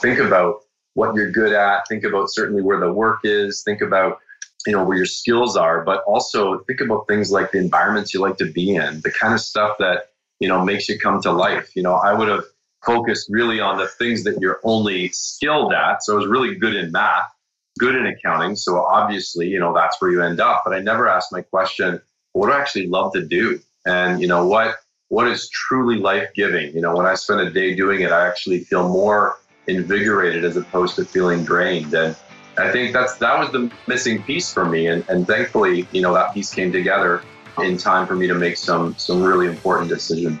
think about what you're good at, think about certainly where the work is, think about you know where your skills are, but also think about things like the environments you like to be in, the kind of stuff that you know makes you come to life. You know, I would have focused really on the things that you're only skilled at. So I was really good in math, good in accounting. So obviously, you know, that's where you end up. But I never asked my question, what do I actually love to do? And you know what what is truly life giving? You know, when I spend a day doing it, I actually feel more invigorated as opposed to feeling drained. And I think that's that was the missing piece for me. And, and thankfully, you know, that piece came together in time for me to make some some really important decisions.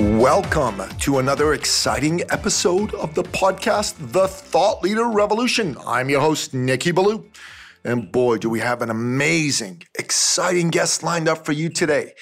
Welcome to another exciting episode of the podcast, The Thought Leader Revolution. I'm your host, Nikki Ballou. And boy, do we have an amazing, exciting guest lined up for you today.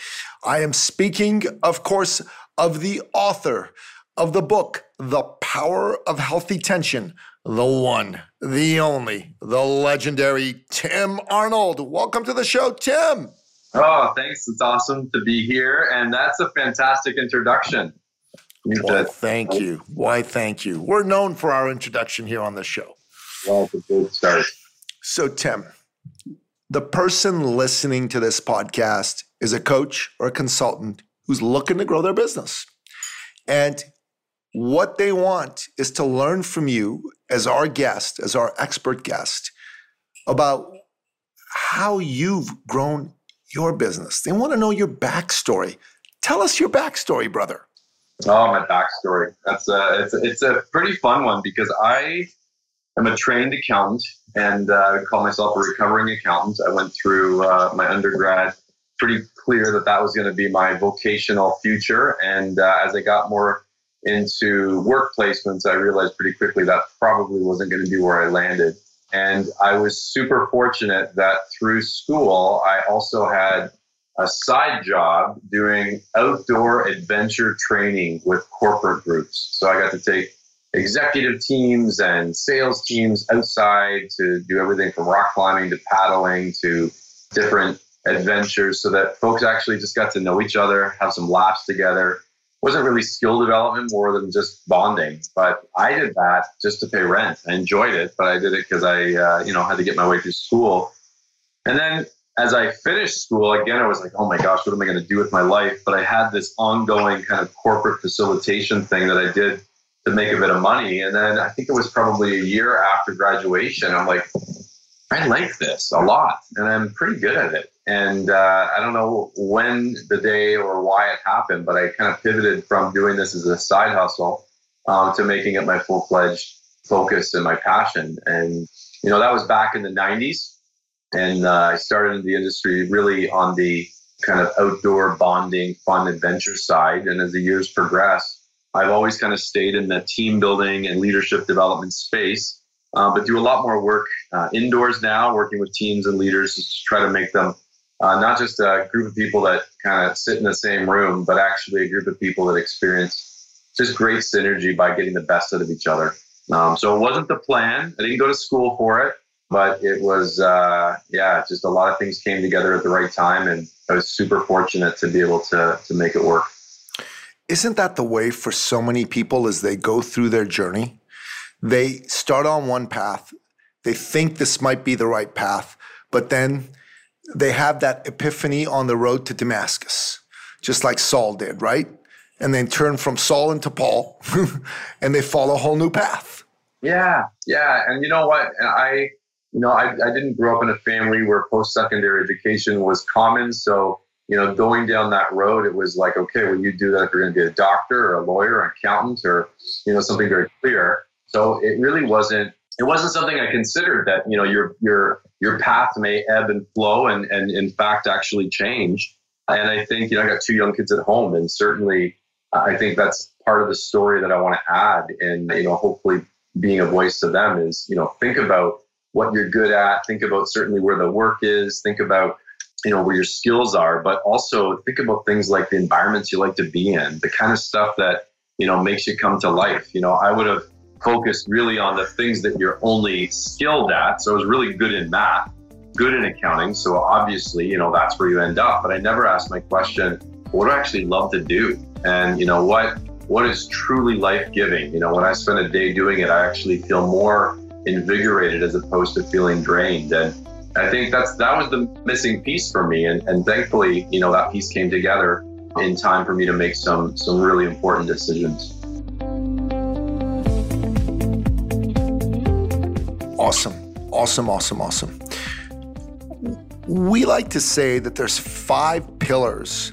I am speaking, of course, of the author of the book, The Power of Healthy Tension, the one, the only, the legendary Tim Arnold. Welcome to the show, Tim. Oh, thanks. It's awesome to be here. And that's a fantastic introduction. Why, thank you. Why, thank you. We're known for our introduction here on the show. Well, it's a good start. So, Tim, the person listening to this podcast is a coach or a consultant who's looking to grow their business. And what they want is to learn from you as our guest, as our expert guest, about how you've grown your business. They want to know your backstory. Tell us your backstory, brother. Oh, my backstory. That's a, it's, a, it's a pretty fun one because I am a trained accountant and uh, I call myself a recovering accountant. I went through uh, my undergrad pretty clear that that was going to be my vocational future. And uh, as I got more into work placements, I realized pretty quickly that probably wasn't going to be where I landed. And I was super fortunate that through school, I also had a side job doing outdoor adventure training with corporate groups. So I got to take executive teams and sales teams outside to do everything from rock climbing to paddling to different adventures so that folks actually just got to know each other, have some laughs together, wasn't really skill development more than just bonding. But I did that just to pay rent. I enjoyed it, but I did it because I, uh, you know, had to get my way through school. And then as I finished school, again, I was like, oh my gosh, what am I going to do with my life? But I had this ongoing kind of corporate facilitation thing that I did to make a bit of money. And then I think it was probably a year after graduation, I'm like, I like this a lot and I'm pretty good at it. And uh, I don't know when the day or why it happened, but I kind of pivoted from doing this as a side hustle um, to making it my full fledged focus and my passion. And, you know, that was back in the 90s. And uh, I started in the industry really on the kind of outdoor bonding, fun adventure side. And as the years progressed, I've always kind of stayed in the team building and leadership development space, uh, but do a lot more work uh, indoors now, working with teams and leaders to try to make them uh, not just a group of people that kind of sit in the same room, but actually a group of people that experience just great synergy by getting the best out of each other. Um, so it wasn't the plan. I didn't go to school for it, but it was, uh, yeah, just a lot of things came together at the right time, and I was super fortunate to be able to to make it work. Isn't that the way for so many people as they go through their journey? They start on one path, they think this might be the right path, but then they have that epiphany on the road to Damascus, just like Saul did, right? And then turn from Saul into Paul, and they follow a whole new path. Yeah, yeah, and you know what? I, you know, I, I didn't grow up in a family where post-secondary education was common, so you know, going down that road, it was like, okay, well, you do that if you're going to be a doctor or a lawyer or an accountant or you know something very clear. So it really wasn't it wasn't something I considered that you know your your your path may ebb and flow and and in fact actually change. And I think, you know, I got two young kids at home, and certainly uh, I think that's part of the story that I want to add. And, you know, hopefully being a voice to them is, you know, think about what you're good at, think about certainly where the work is, think about, you know, where your skills are, but also think about things like the environments you like to be in, the kind of stuff that, you know, makes you come to life. You know, I would have focused really on the things that you're only skilled at. So I was really good in math, good in accounting. So obviously, you know, that's where you end up. But I never asked my question, what do I actually love to do? And, you know, what what is truly life giving? You know, when I spend a day doing it, I actually feel more invigorated as opposed to feeling drained. And I think that's that was the missing piece for me. And, and thankfully, you know, that piece came together in time for me to make some some really important decisions. Awesome. Awesome, awesome, awesome. We like to say that there's five pillars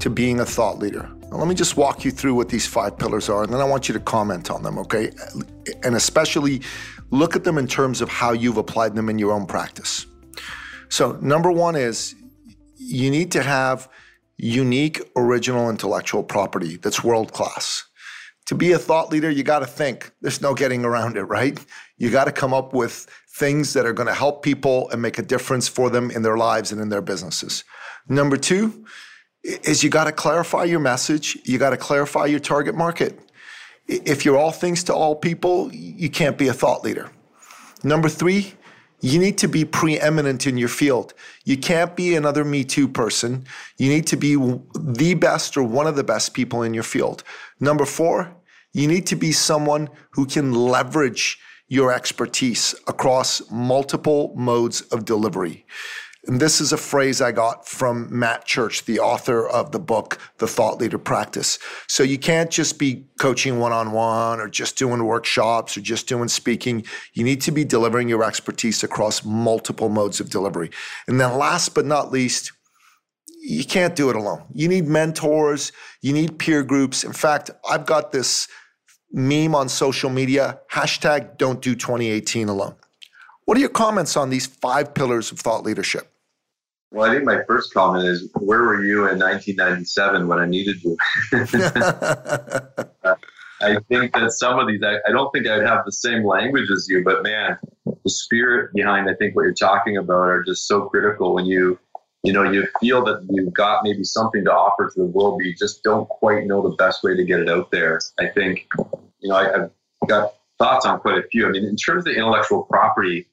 to being a thought leader. Now, let me just walk you through what these five pillars are, and then I want you to comment on them, okay? And especially look at them in terms of how you've applied them in your own practice. So, number one is you need to have unique, original intellectual property that's world class. To be a thought leader, you got to think. There's no getting around it, right? You got to come up with things that are going to help people and make a difference for them in their lives and in their businesses. Number two is you got to clarify your message. You got to clarify your target market. If you're all things to all people, you can't be a thought leader. Number three, you need to be preeminent in your field. You can't be another Me Too person. You need to be the best or one of the best people in your field. Number four, you need to be someone who can leverage your expertise across multiple modes of delivery. And this is a phrase I got from Matt Church, the author of the book, The Thought Leader Practice. So you can't just be coaching one on one or just doing workshops or just doing speaking. You need to be delivering your expertise across multiple modes of delivery. And then last but not least, you can't do it alone. You need mentors, you need peer groups. In fact, I've got this meme on social media hashtag don't do 2018 alone. What are your comments on these five pillars of thought leadership? Well, I think my first comment is where were you in 1997 when I needed you? Uh, I think that some of these, I, I, don't think I'd have the same language as you, but man, the spirit behind, I think what you're talking about are just so critical when you, you know, you feel that you've got maybe something to offer to the world, but you just don't quite know the best way to get it out there. I think, you know, I, I've got thoughts on quite a few. I mean, in terms of intellectual property,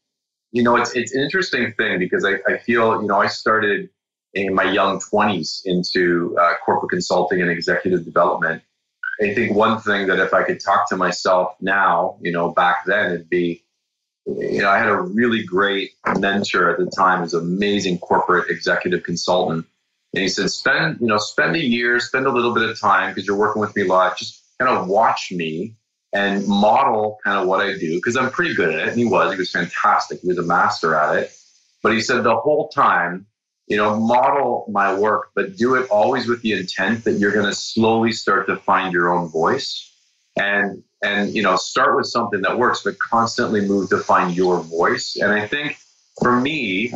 you know, it's it's an interesting thing because I, I feel, you know, I started in my young 20s into uh, corporate consulting and executive development. I think one thing that if I could talk to myself now, you know, back then, it'd be, you know, I had a really great mentor at the time, was amazing corporate executive consultant. And he said, spend, you know, spend a year, spend a little bit of time because you're working with me a lot. Just kind of watch me and model kind of what I do because I'm pretty good at it. And he was, he was fantastic. He was a master at it. But he said the whole time, you know, model my work, but do it always with the intent that you're going to slowly start to find your own voice and, and, you know, start with something that works, but constantly move to find your voice. And I think for me,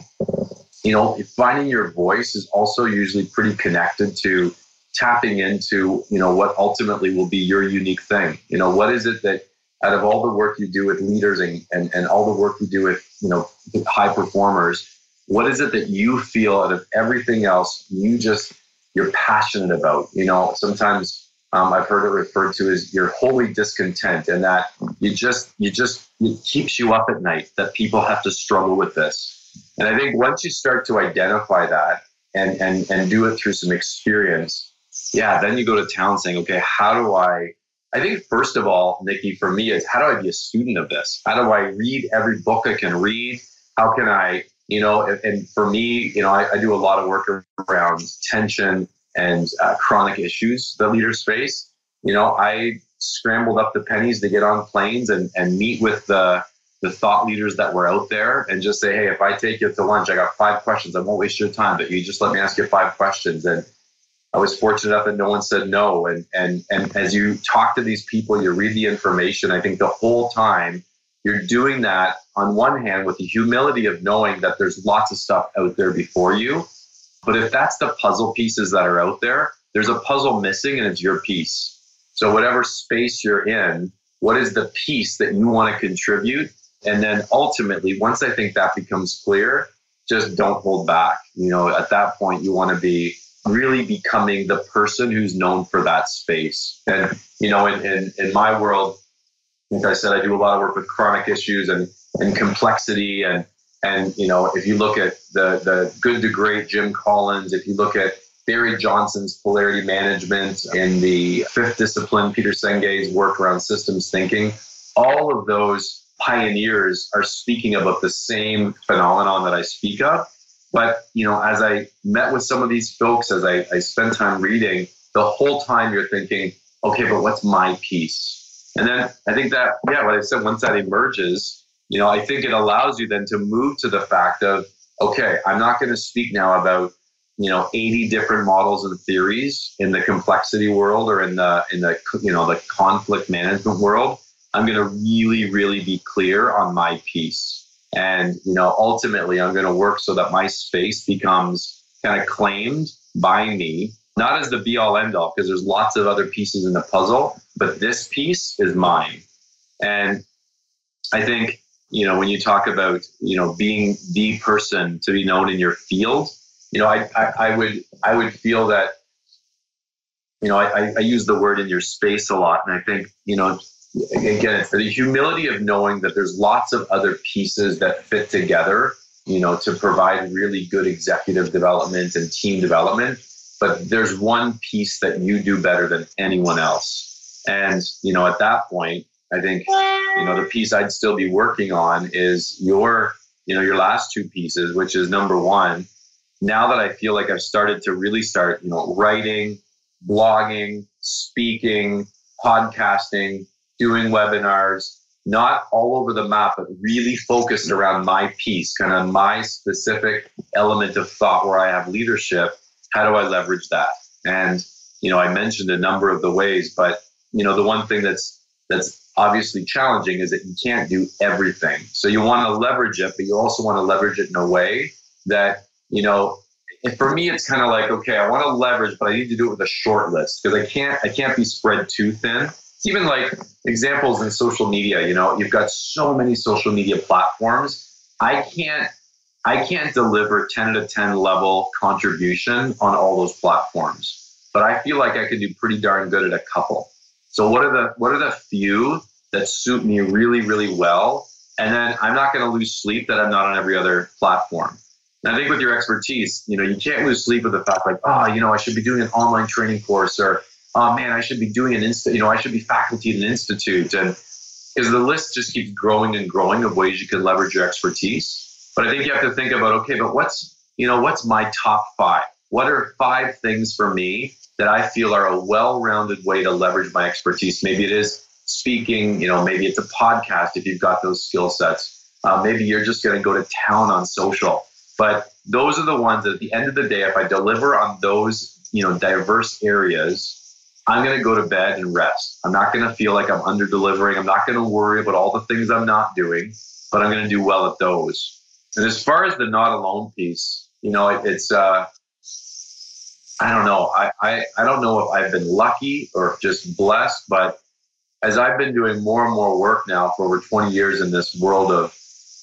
you know, finding your voice is also usually pretty connected to tapping into you know what ultimately will be your unique thing you know what is it that out of all the work you do with leaders and, and, and all the work you do with you know high performers what is it that you feel out of everything else you just you're passionate about you know sometimes um, i've heard it referred to as you're holy discontent and that you just you just it keeps you up at night that people have to struggle with this and i think once you start to identify that and and and do it through some experience yeah, then you go to town saying, okay, how do I? I think first of all, Nikki, for me is how do I be a student of this? How do I read every book I can read? How can I, you know, and, and for me, you know, I, I, do a lot of work around tension and uh, chronic issues that leaders face. You know, I scrambled up the pennies to get on planes and, and meet with the the thought leaders that were out there and just say, hey, if I take you to lunch, I got five questions. I won't waste your time, but you just let me ask you five questions. And I was fortunate enough that no one said no. And and and as you talk to these people, you read the information. I think the whole time you're doing that on one hand with the humility of knowing that there's lots of stuff out there before you. But if that's the puzzle pieces that are out there, there's a puzzle missing and it's your piece. So, whatever space you're in, what is the piece that you want to contribute? And then ultimately, once I think that becomes clear, just don't hold back. You know, at that point, you want to be really becoming the person who's known for that space. And, you know, in, in, in my world, like I said, I do a lot of work with chronic issues and, and complexity. And, and, you know, if you look at the, the good to great Jim Collins, if you look at Barry Johnson's polarity management in the fifth discipline, Peter Senge's work around systems thinking, all of those pioneers are speaking about the same phenomenon that I speak of. But, you know, as I met with some of these folks, as I, I spend time reading, the whole time you're thinking, okay, but what's my piece? And then I think that, yeah, what I said, once that emerges, you know, I think it allows you then to move to the fact of, okay, I'm not going to speak now about you know 80 different models and theories in the complexity world or in the in the you know the conflict management world. I'm going to really really be clear on my piece. And you know ultimately i'm going to work so that my space becomes kind of claimed by me not as the be all end all because there's lots of other pieces in the puzzle but this piece is mine. And i think you know when you talk about you know being the person to be known in your field you know, I, I, I would I would feel that, you know, I, I use the word in your space a lot, and I think, you know, again, for the humility of knowing that there's lots of other pieces that fit together, you know, to provide really good executive development and team development. But there's one piece that you do better than anyone else. And, you know, at that point, I think, you know, the piece I'd still be working on is your, you know, your last two pieces, which is number one, now that I feel like I've started to really start, you know, writing, blogging, speaking, podcasting, doing webinars, not all over the map, but really focused around my piece, kind of my specific element of thought where I have leadership. How do I leverage that? And, you know, I mentioned a number of the ways, but, you know, the one thing that's, that's obviously challenging is that you can't do everything. So you want to leverage it, but you also want to leverage it in a way that you know, for me, it's kind of like, okay, I want to leverage, but I need to do it with a short list because I can't, I can't be spread too thin. It's even like examples in social media, you know, you've got so many social media platforms. I can't, I can't deliver 10 out of 10 level contribution on all those platforms, but I feel like I can do pretty darn good at a couple. So what are the, what are the few that suit me really, really well? And then I'm not going to lose sleep that I'm not on every other platform. And I think with your expertise, you know, you can't lose sleep with the fact like, oh, you know, I should be doing an online training course or, oh man, I should be doing an insta, you know, I should be faculty at an institute. And because the list just keeps growing and growing of ways you can leverage your expertise. But I think you have to think about, okay, but what's, you know, what's my top five? What are five things for me that I feel are a well-rounded way to leverage my expertise? Maybe it is speaking, you know, maybe it's a podcast if you've got those skill sets. Uh, maybe you're just going to go to town on social but those are the ones that at the end of the day, if I deliver on those, you know, diverse areas, I'm going to go to bed and rest. I'm not going to feel like I'm under delivering. I'm not going to worry about all the things I'm not doing, but I'm going to do well at those. And as far as the not alone piece, you know, it, it's, uh, I don't know. I, I, I don't know if I've been lucky or just blessed, but as I've been doing more and more work now for over 20 years in this world of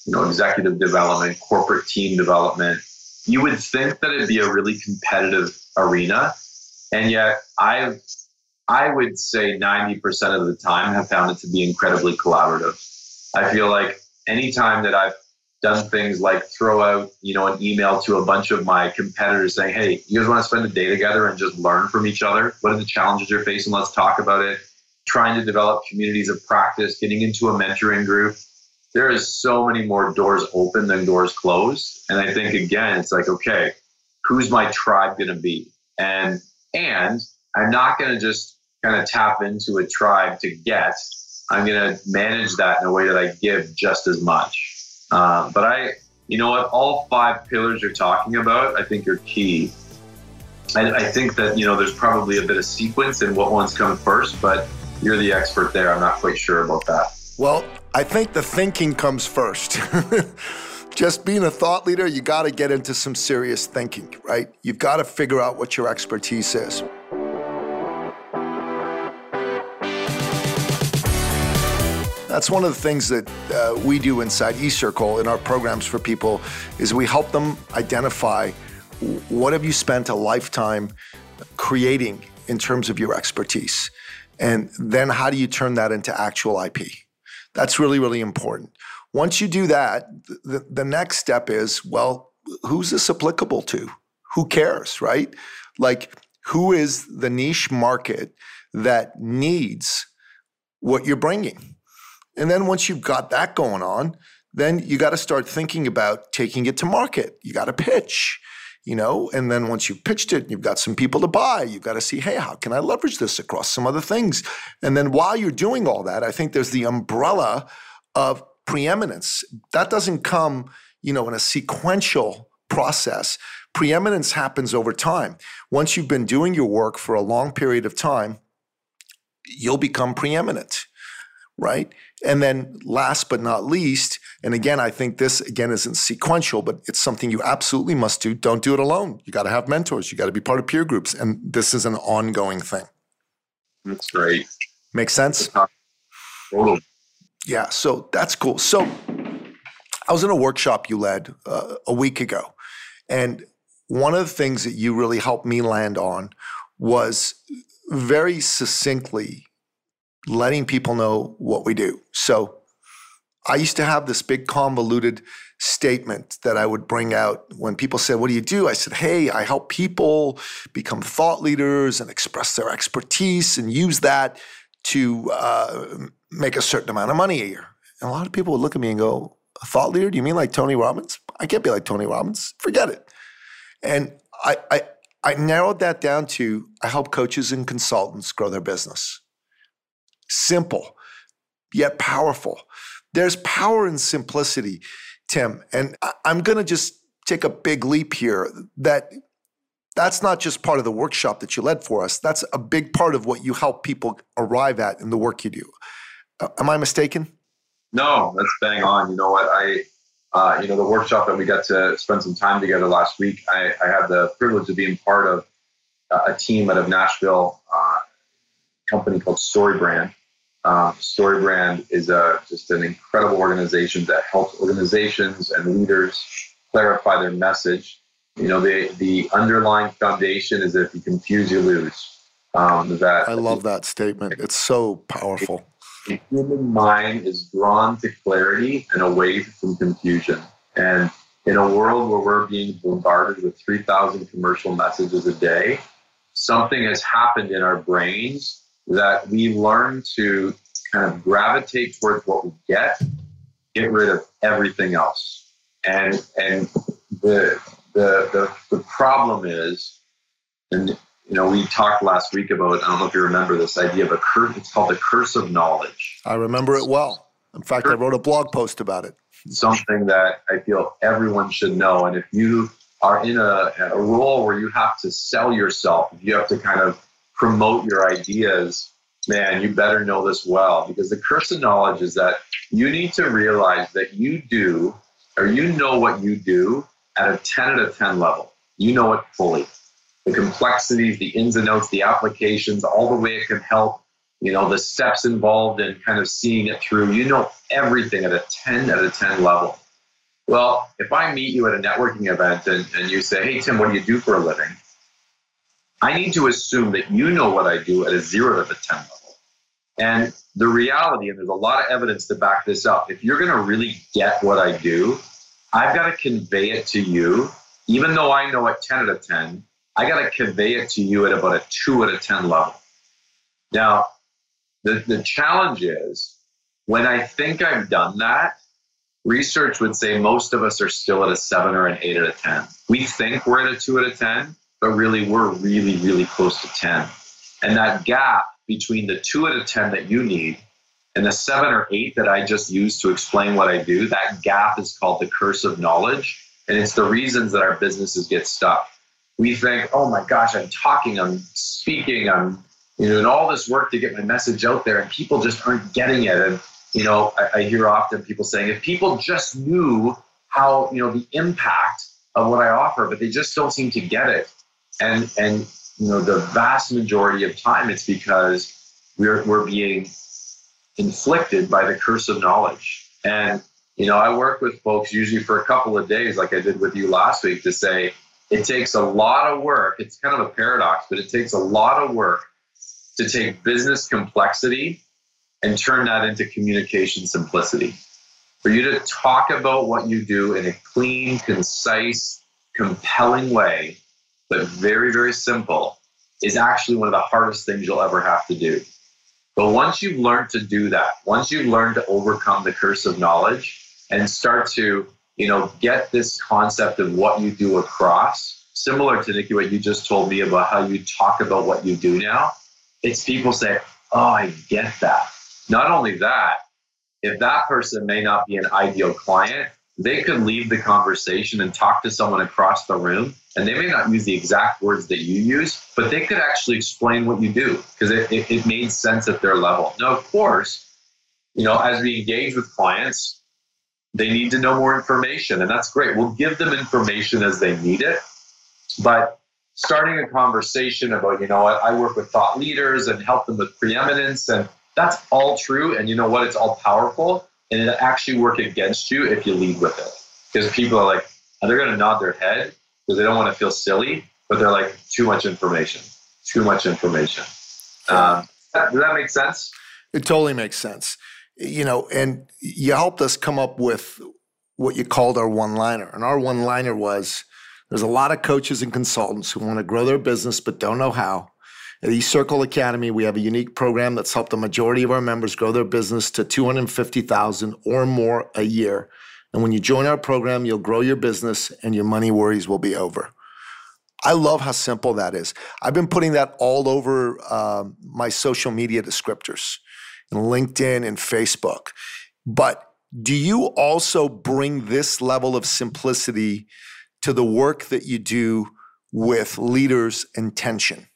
you know, executive development, corporate team development, you would think that it'd be a really competitive arena. And yet I I would say 90% of the time have found it to be incredibly collaborative. I feel like anytime that I've done things like throw out, you know, an email to a bunch of my competitors saying, hey, you guys want to spend a day together and just learn from each other? What are the challenges you're facing? Let's talk about it. Trying to develop communities of practice, getting into a mentoring group there is so many more doors open than doors closed. And I think again, it's like, okay, who's my tribe going to be? And and I'm not going to just kind of tap into a tribe to get. I'm going to manage that in a way that I give just as much. Uh, but I, you know what, all five pillars you're talking about, I think are key. I, I think that you know there's probably a bit of sequence in what one's coming first, but you're the expert there. I'm not quite sure about that. Well, I think the thinking comes first. just being a thought leader, you got to get into some serious thinking, right? You've got to figure out what your expertise is. That's one of the things that uh, we do inside eCircle in our programs for people is we help them identify what have you spent a lifetime creating in terms of your expertise? And then how do you turn that into actual IP? That's really, really important. Once you do that, the, the next step is well, who's this applicable to? Who cares, right? Like, who is the niche market that needs what you're bringing? And then once you've got that going on, then you got to start thinking about taking it to market. You got to pitch you know? And then once you've pitched it you've got some people to buy. You've got to see hey how can i leverage this across some other things? And then while you're doing all that i think there's the umbrella of preeminence. That doesn't come you know in a sequential process. Preeminence happens over time. Once you've been doing your work for a long period of time you'll become preeminent right and then last but not least, and again, I think this again isn't sequential, but it's something you absolutely must do. Don't do it alone. You got to have mentors. You got to be part of peer groups. And this is an ongoing thing. That's great. Makes sense? Yeah. So that's cool. So I was in a workshop you led uh, a week ago. And one of the things that you really helped me land on was very succinctly letting people know what we do. So I used to have this big convoluted statement that I would bring out when people said, What do you do? I said, Hey, I help people become thought leaders and express their expertise and use that to uh, make a certain amount of money a year. And a lot of people would look at me and go, A thought leader? Do you mean like Tony Robbins? I can't be like Tony Robbins. Forget it. And I, I, I narrowed that down to I help coaches and consultants grow their business simple yet powerful. There's power in simplicity, Tim. And I'm going to just take a big leap here that that's not just part of the workshop that you led for us. That's a big part of what you help people arrive at in the work you do. Uh, am I mistaken? No, that's bang on. You know what? I, uh, you know, the workshop that we got to spend some time together last week, I, I had the privilege of being part of uh, a team out of Nashville, uh, company called StoryBrand. Um, StoryBrand is a, just an incredible organization that helps organizations and leaders clarify their message. You know, the the underlying foundation is that if you confuse, you lose. Um, that I love that statement. It's so powerful. The human mind is drawn to clarity and away from confusion. And in a world where we're being bombarded with 3,000 commercial messages a day, something has happened in our brains that we learn to kind of gravitate towards what we get, get rid of everything else. And and the the the, the problem is, and you know, we talked last week about, I don't know if you remember this idea of a curse, it's called the curse of knowledge. I remember it well. In fact, I wrote a blog post about it. Something that I feel everyone should know. And if you are in a, a role where you have to sell yourself, you have to kind of promote your ideas, man, you better know this well because the curse of knowledge is that you need to realize that you do or you know what you do at a 10 out of 10 level. You know it fully. The complexities, the ins and outs, the applications, all the way it can help, you know, the steps involved in kind of seeing it through. You know everything at a 10 out of 10 level. Well, if I meet you at a networking event and, and you say, hey, Tim, what do you do for a living? I need to assume that you know what I do at a zero to a 10 level. And the reality, and there's a lot of evidence to back this up, if you're going to really get what I do, I've got to convey it to you. Even though I know at 10 out of 10, I got to convey it to you at about a 2 out of 10 level. Now, the, the challenge is when I think I've done that, research would say most of us are still at a 7 or an 8 out of 10. We think we're at a 2 out of 10, but really we're really, really close to 10. And that gap between the two out of 10 that you need and the seven or eight that I just used to explain what I do, that gap is called the curse of knowledge. And it's the reasons that our businesses get stuck. We think, oh my gosh, I'm talking, I'm speaking, I'm you know, doing all this work to get my message out there, and people just aren't getting it. And you know, I, I hear often people saying, if people just knew how you know the impact of what I offer, but they just don't seem to get it. And and you know the vast majority of time it's because we're we're being inflicted by the curse of knowledge. And you know I work with folks usually for a couple of days, like I did with you last week, to say it takes a lot of work. It's kind of a paradox, but it takes a lot of work to take business complexity and turn that into communication simplicity. For you to talk about what you do in a clean, concise, compelling way, but very, very simple, is actually one of the hardest things you'll ever have to do. But once you've learned to do that, once you've learned to overcome the curse of knowledge and start to, you know, get this concept of what you do across, similar to Nikki, what you just told me about how you talk about what you do now, it's people say, Oh, I get that. Not only that, if that person may not be an ideal client, they could leave the conversation and talk to someone across the room and they may not use the exact words that you use but they could actually explain what you do because it, it, it, made sense at their level now of course you know as we engage with clients they need to know more information and that's great we'll give them information as they need it but starting a conversation about you know i work with thought leaders and help them with preeminence and that's all true. And you know what? It's all powerful. And it'll actually work against you if you lead with it. Because people are like, they're going to nod their head because they don't want to feel silly, but they're like, too much information, too much information. Um, does that make sense? It totally makes sense. You know, and you helped us come up with what you called our one liner. And our one liner was there's a lot of coaches and consultants who want to grow their business but don't know how. At eCircle Academy, we have a unique program that's helped the majority of our members grow their business to 250,000 or more a year. And when you join our program, you'll grow your business and your money worries will be over. I love how simple that is. I've been putting that all over um, my social media descriptors, in LinkedIn and Facebook. But do you also bring this level of simplicity to the work that you do with leaders and tension?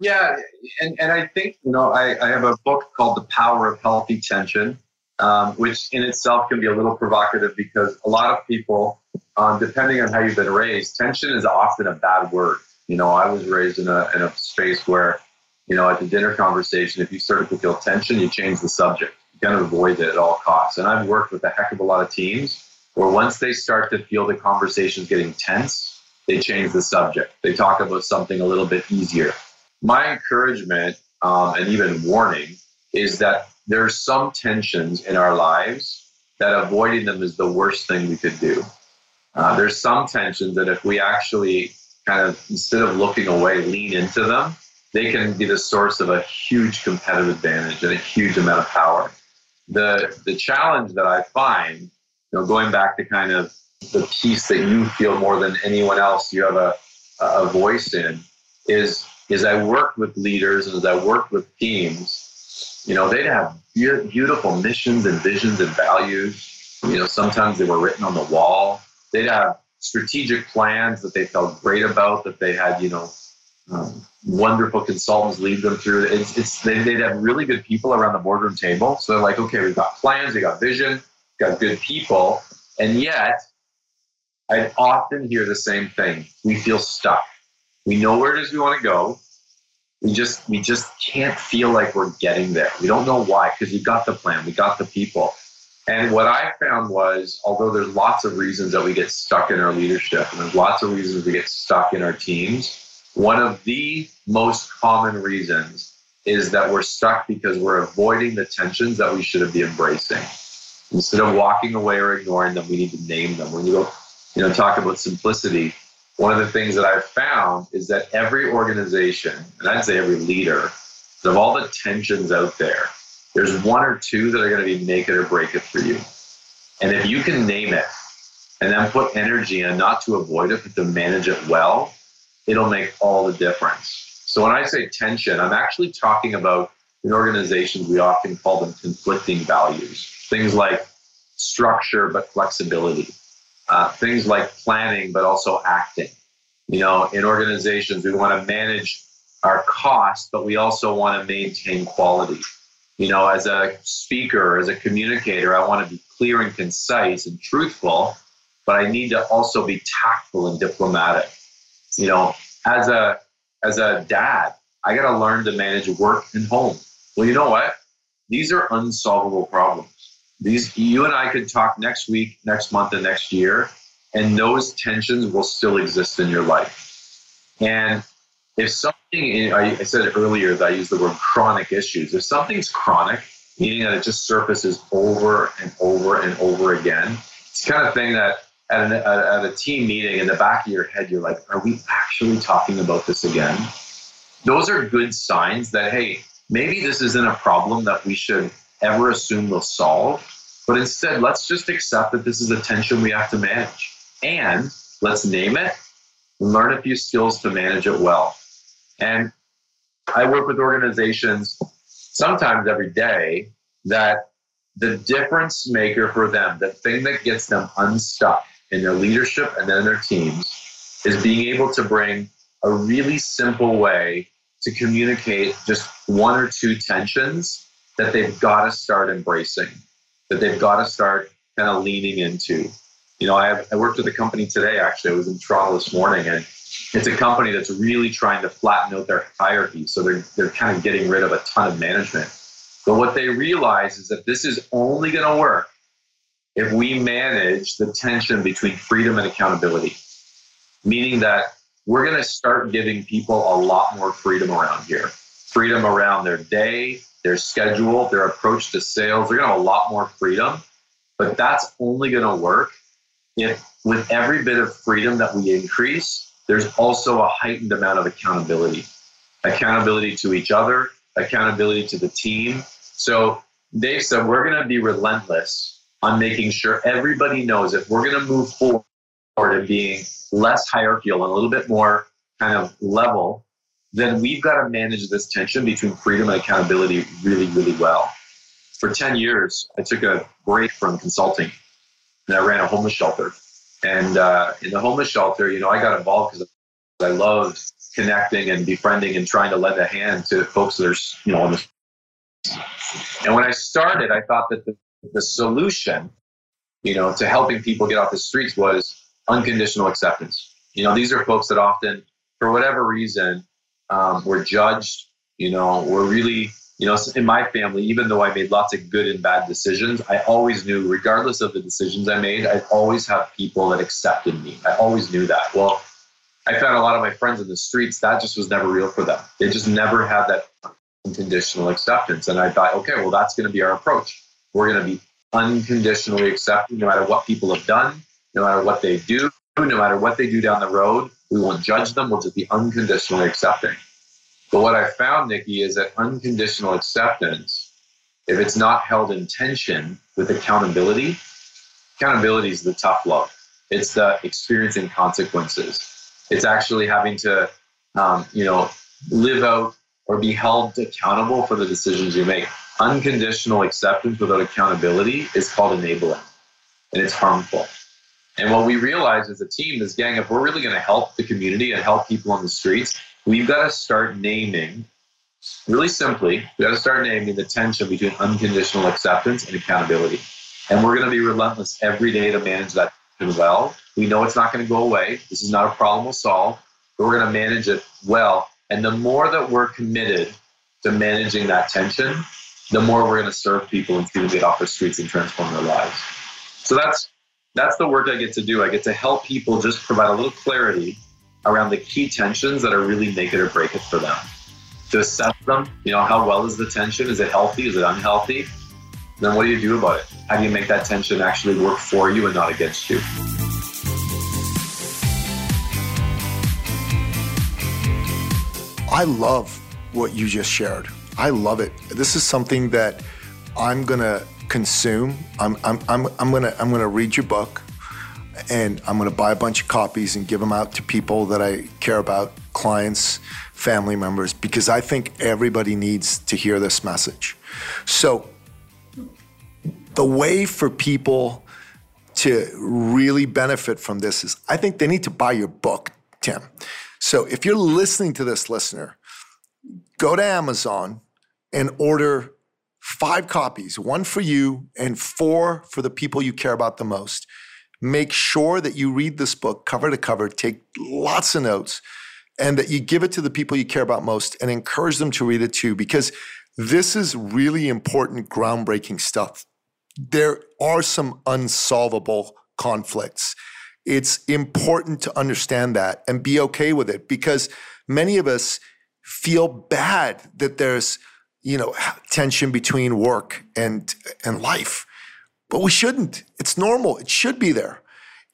Yeah, and, and I think, you know, I, I have a book called The Power of Healthy Tension, um, which in itself can be a little provocative because a lot of people, um, depending on how you've been raised, tension is often a bad word. You know, I was raised in a, in a space where, you know, at the dinner conversation, if you started to feel tension, you change the subject. You kind of avoid it at all costs. And I've worked with a heck of a lot of teams where once they start to feel the conversation's getting tense, they change the subject. They talk about something a little bit easier my encouragement um, and even warning is that there's some tensions in our lives that avoiding them is the worst thing we could do. Uh, there's some tensions that if we actually kind of instead of looking away, lean into them, they can be the source of a huge competitive advantage and a huge amount of power. The the challenge that I find, you know, going back to kind of the piece that you feel more than anyone else, you have a a voice in, is is I worked with leaders and as I worked with teams, you know, they'd have be- beautiful missions and visions and values. You know, sometimes they were written on the wall. They'd have strategic plans that they felt great about, that they had, you know, um, wonderful consultants lead them through. It's, it's they, would have really good people around the boardroom table. So they're like, okay, we've got plans, we got vision, got good people, and yet I'd often hear the same thing: we feel stuck we know where it is we want to go. We just we just can't feel like we're getting there. We don't know why because we got the plan, we got the people. And what I found was, although there's lots of reasons that we get stuck in our leadership, and there's lots of reasons we get stuck in our teams, one of the most common reasons is that we're stuck because we're avoiding the tensions that we should be embracing. Instead of walking away or ignoring them, we need to name them. When you go, you know, talk about simplicity, one of the things that I've found is that every organization, and I'd say every leader, of all the tensions out there, there's one or two that are going to be make it or break it for you. And if you can name it and then put energy in not to avoid it, but to manage it well, it'll make all the difference. So when I say tension, I'm actually talking about in organizations, we often call them conflicting values. Things like structure, but flexibility uh, things like planning, but also acting. You know, in organizations, we want to manage our costs, but we also want to maintain quality. You know, as a speaker, as a communicator, I want to be clear and concise and truthful, but I need to also be tactful and diplomatic. You know, as a as a dad, I got to learn to manage work and home. Well, you know what? These are unsolvable problems. These you and I could talk next week, next month, and next year, and those tensions will still exist in your life. And if something, I said earlier that I used the word chronic issues. If something's chronic, meaning that it just surfaces over and over and over again, it's kind of thing that at, an, at a team meeting in the back of your head, you're like, are we actually talking about this again? Those are good signs that, hey, maybe this isn't a problem that we should ever assume we'll solve, but instead, let's just accept that this is a tension we have to manage. And let's name it and learn a few skills to manage it well. And I work with organizations sometimes every day that the difference maker for them, the thing that gets them unstuck in their leadership and then their teams, is being able to bring a really simple way to communicate just one or two tensions that they've got to start embracing, that they've got to start kind of leaning into. You know, I, have, I worked with a company today, actually. I was in Toronto this morning, and it's a company that's really trying to flatten out their hierarchy. So they're, they're kind of getting rid of a ton of management. But what they realize is that this is only going to work if we manage the tension between freedom and accountability, meaning that we're going to start giving people a lot more freedom around here freedom around their day, their schedule, their approach to sales. They're going to have a lot more freedom. But that's only going to work if, with every bit of freedom that we increase, there's also a heightened amount of accountability accountability to each other, accountability to the team. So Dave said, we're going to be relentless on making sure everybody knows if we're going to move forward and being less hierarchical and a little bit more kind of level, then we've got to manage this tension between freedom and accountability really, really well. For 10 years, I took a break from consulting and I ran a homeless shelter. And uh, in the homeless shelter, you know, I got involved because I loved connecting and befriending and trying to lend a hand to folks that are, you know, on the. And when I started, I thought that the, the solution, you know, to helping people get off the streets was unconditional acceptance. You know, these are folks that often, for whatever reason, um, were judged. You know, were really, you know, in my family, even though I made lots of good and bad decisions, I always knew, regardless of the decisions I made, I'd always have people that accepted me. I always knew that. Well, I found a lot of my friends in the streets, that just was never real for them. They just never had that unconditional acceptance. And I thought, okay, well, that's going to be our approach. We're going to be unconditionally accepting no matter what people have done, no matter what they do, no matter what they do down the road. We won't judge them. We'll just be unconditionally accepting. But what I found, Nikki, is that unconditional acceptance, if it's not held in tension with accountability, accountability is the tough love. It's the experiencing consequences. It's actually having to, um, you know, live out or be held accountable for the decisions you make. Unconditional acceptance without accountability is called enabling, and it's harmful. And what we realize as a team is, gang, if we're really going to help the community and help people on the streets, we've got to start naming, really simply, we've got to start naming the tension between unconditional acceptance and accountability. And we're going to be relentless every day to manage that well. We know it's not going to go away. This is not a problem we'll solve, but we're going to manage it well. And the more that we're committed to managing that tension, the more we're going to serve people and see them get off the streets and transform their lives. So that's that's the work I get to do. I get to help people just provide a little clarity around the key tensions that are really make it or break it for them. To assess them, you know, how well is the tension? Is it healthy? Is it unhealthy? Then what do you do about it? How do you make that tension actually work for you and not against you? I love what you just shared. I love it. This is something that I'm gonna consume. I'm, I'm, I'm, I'm gonna I'm gonna read your book, and I'm gonna buy a bunch of copies and give them out to people that I care about, clients, family members, because I think everybody needs to hear this message. So the way for people to really benefit from this is I think they need to buy your book, Tim. So if you're listening to this listener, go to Amazon and order five copies, one for you and four for the people you care about the most. make sure that you read this book cover to cover, take lots of notes, and that you give it to the people you care about most and encourage them to read it too, because this is really important, groundbreaking stuff. There are some unsolvable conflicts. It's important to understand that and be okay with it because many of us feel bad that there's, you know, tension between work and and life. But we shouldn't. It's normal. It should be there.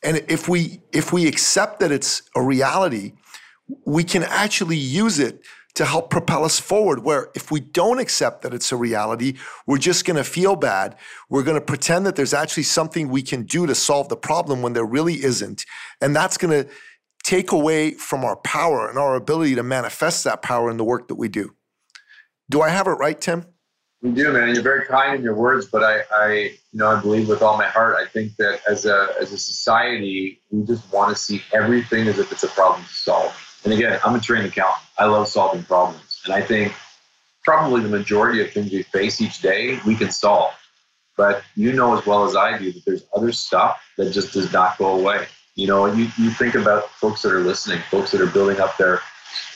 And if we if we accept that it's a reality, we can actually use it to help propel us forward. Where if we don't accept that it's a reality, we're just going to feel bad. We're going to pretend that there's actually something we can do to solve the problem when there really isn't. And that's going to take away from our power and our ability to manifest that power in the work that we do. Do I have it right, Tim? You do, man. You're very kind in your words, but I, I, you know, I believe with all my heart. I think that as a as a society, we just want to see everything as if it's a problem to solve. And again, I'm a trained accountant. I love solving problems, and I think probably the majority of things we face each day we can solve. But you know as well as I do that there's other stuff that just does not go away. You know, you, you think about folks that are listening, folks that are building up their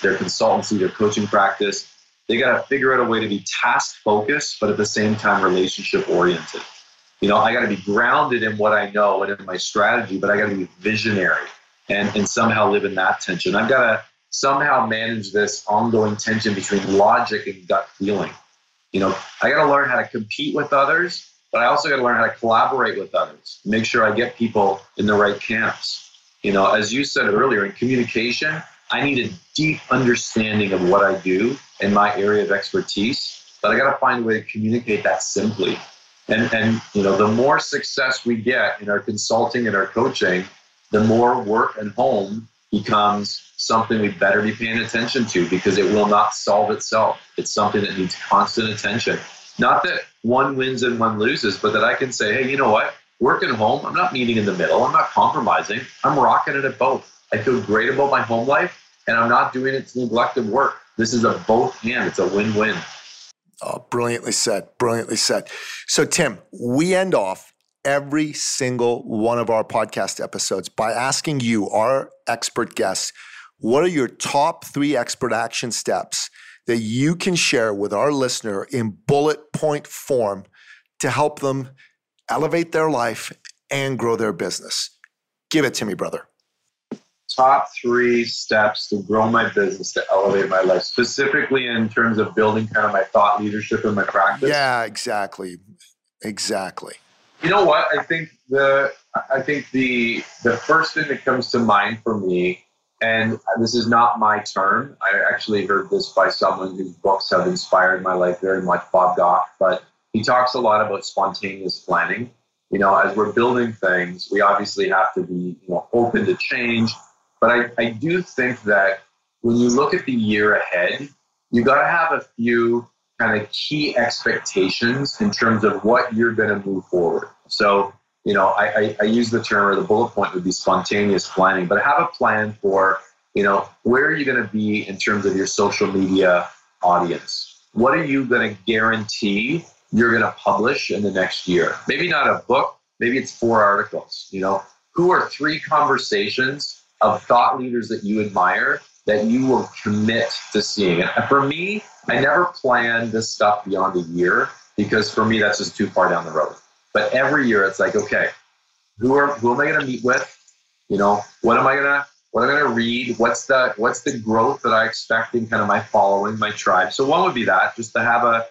their consultancy, their coaching practice, they got to figure out a way to be task focused, but at the same time relationship oriented. You know, I got to be grounded in what I know and in my strategy, but I got to be visionary and, and somehow live in that tension. I've got to somehow manage this ongoing tension between logic and gut feeling. You know, I got to learn how to compete with others, but I also got to learn how to collaborate with others, make sure I get people in the right camps. You know, as you said earlier, in communication, I need a deep understanding of what I do in my area of expertise, but I got to find a way to communicate that simply. And, and you know, the more success we get in our consulting and our coaching, the more work and home becomes something we better be paying attention to because it will not solve itself. It's something that needs constant attention. Not that one wins and one loses, but that I can say, hey, you know what? Work and home, I'm not meeting in the middle. I'm not compromising. I'm rocking it at both. I feel great about my home life and I'm not doing it to neglected work. This is a both hand, it's a win win. Oh, brilliantly said. Brilliantly said. So, Tim, we end off every single one of our podcast episodes by asking you, our expert guests, what are your top three expert action steps that you can share with our listener in bullet point form to help them elevate their life and grow their business? Give it to me, brother top three steps to grow my business to elevate my life, specifically in terms of building kind of my thought leadership and my practice? Yeah, exactly. Exactly. You know what? I think the I think the the first thing that comes to mind for me, and this is not my term. I actually heard this by someone whose books have inspired my life very much, Bob Goff. But he talks a lot about spontaneous planning. You know, as we're building things, we obviously have to be you know open to change but I, I do think that when you look at the year ahead, you got to have a few kind of key expectations in terms of what you're going to move forward. So, you know, I, I, I, use the term or the bullet point would be spontaneous planning, but have a plan for, you know, where are you going to be in terms of your social media audience? What are you going to guarantee you're going to publish in the next year? Maybe not a book, maybe it's four articles, you know, who are three conversations of thought leaders that you admire that you will commit to seeing. And for me, I never plan this stuff beyond a year because for me that's just too far down the road. But every year it's like, okay, who are who am I gonna meet with? You know, what am I gonna what am I gonna read? What's the what's the growth that I expect in kind of my following, my tribe? So one would be that, just to have a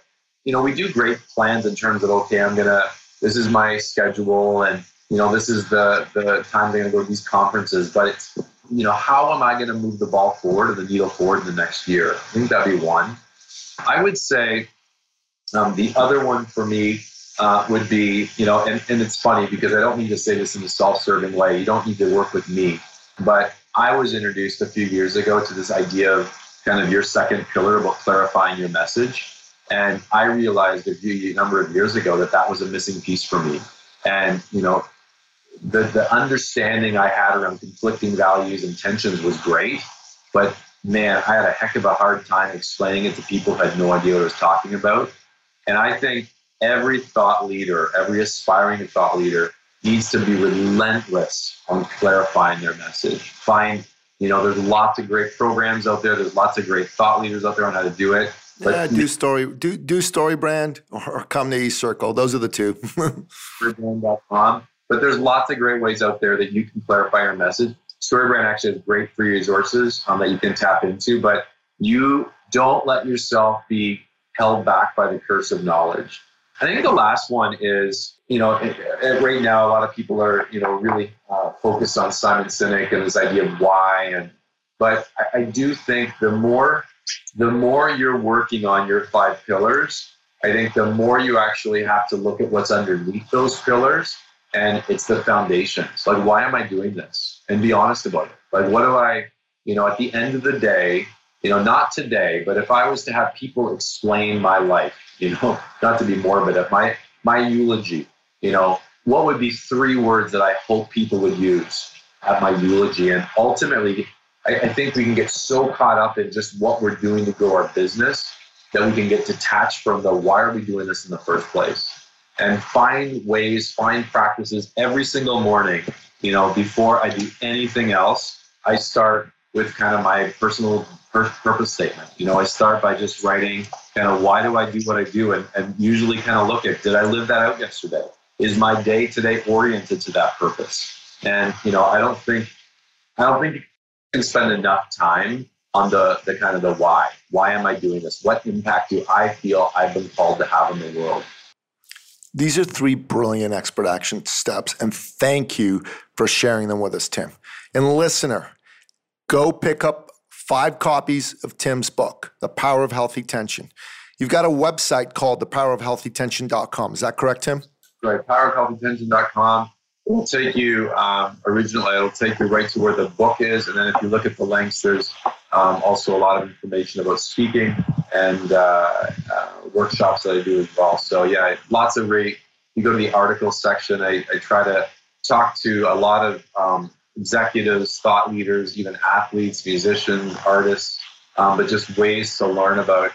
you know, we do great plans in terms of okay, I'm gonna this is my schedule and you know, this is the the time they're going to go to these conferences. But it's, you know, how am I going to move the ball forward or the needle forward in the next year? I think that'd be one. I would say um, the other one for me uh, would be, you know, and, and it's funny because I don't mean to say this in a self-serving way. You don't need to work with me, but I was introduced a few years ago to this idea of kind of your second pillar about clarifying your message. And I realized a few a number of years ago that that was a missing piece for me. And you know, the, the understanding I had around conflicting values and tensions was great, but man, I had a heck of a hard time explaining it to people who had no idea what I was talking about. And I think every thought leader, every aspiring thought leader needs to be relentless on clarifying their message. Find, you know, there's lots of great programs out there. There's lots of great thought leaders out there on how to do it. But yeah, do story, do do StoryBrand or come to eCircle. Those are the two. but there's lots of great ways out there that you can clarify your message. StoryBrand actually has great free resources um, that you can tap into, but you don't let yourself be held back by the curse of knowledge. I think the last one is, you know, right now a lot of people are, you know, really uh, focused on Simon Sinek and this idea of why. And but I, I do think the more, the more you're working on your five pillars, I think the more you actually have to look at what's underneath those pillars, and it's the foundations. Like, why am I doing this? And be honest about it. Like, what do I, you know, at the end of the day, you know, not today, but if I was to have people explain my life, you know, not to be morbid, of my my eulogy, you know, what would be three words that I hope people would use at my eulogy? And ultimately, I, I think we can get so caught up in just what we're doing to grow our business that we can get detached from the why are we doing this in the first place? And find ways, find practices every single morning. You know, before I do anything else, I start with kind of my personal purpose statement. You know, I start by just writing kind of why do I do what I do, and, and usually kind of look at did I live that out yesterday? Is my day today oriented to that purpose? And you know, I don't think I don't think you can spend enough time on the the kind of the why. Why am I doing this? What impact do I feel I've been called to have in the world? These are three brilliant expert action steps, and thank you for sharing them with us, Tim. And listener, go pick up five copies of Tim's book, The Power of Healthy Tension. You've got a website called thepowerofhealthytension.com. Is that correct, Tim? Right, powerofhealthytension.com. It'll take you, um, originally, it'll take you right to where the book is. And then if you look at the links, there's um, also a lot of information about speaking and uh, uh, workshops that I do as well. So, yeah, lots of great. You go to the article section, I, I try to talk to a lot of um, executives, thought leaders, even athletes, musicians, artists, um, but just ways to learn about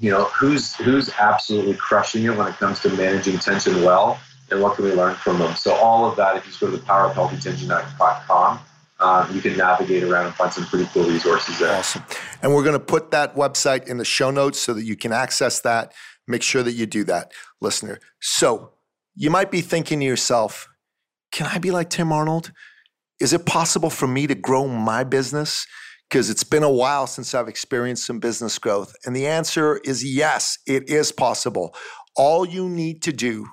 you know who's who's absolutely crushing it when it comes to managing tension well and what can we learn from them so all of that if you just go to the powerofhealthytension.com um, you can navigate around and find some pretty cool resources there awesome and we're going to put that website in the show notes so that you can access that make sure that you do that listener so you might be thinking to yourself can i be like tim arnold is it possible for me to grow my business? Because it's been a while since I've experienced some business growth. And the answer is yes, it is possible. All you need to do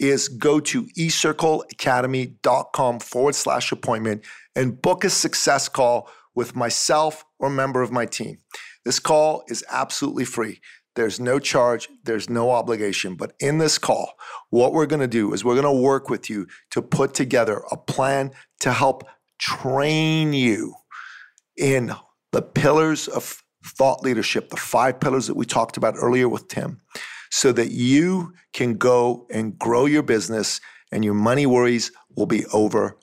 is go to ecircleacademy.com forward slash appointment and book a success call with myself or member of my team. This call is absolutely free. There's no charge, there's no obligation. But in this call, what we're going to do is we're going to work with you to put together a plan to help train you in the pillars of thought leadership, the five pillars that we talked about earlier with Tim, so that you can go and grow your business and your money worries will be over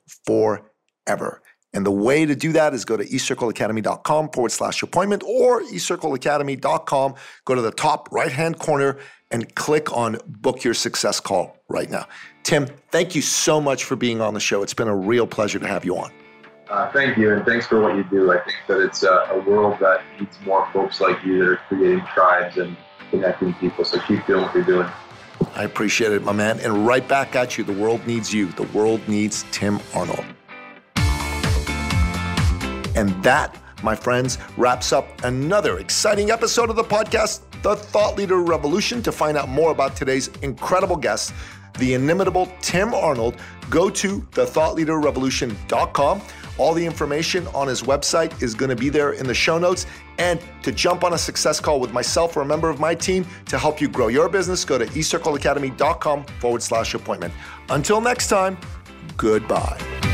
forever. And the way to do that is go to ecircleacademy.com forward slash appointment or ecircleacademy.com. Go to the top right hand corner and click on book your success call right now. Tim, thank you so much for being on the show. It's been a real pleasure to have you on. Uh, thank you, and thanks for what you do. I think that it's a, a world that needs more folks like you that are creating tribes and connecting people. So keep doing what you're doing. I appreciate it, my man. And right back at you. The world needs you. The world needs Tim Arnold. And that, my friends, wraps up another exciting episode of the podcast, The Thought Leader Revolution. To find out more about today's incredible guest, the inimitable Tim Arnold, go to thethoughtleaderrevolution.com. All the information on his website is going to be there in the show notes. And to jump on a success call with myself or a member of my team to help you grow your business, go to ecircleacademy.com forward slash appointment. Until next time, goodbye.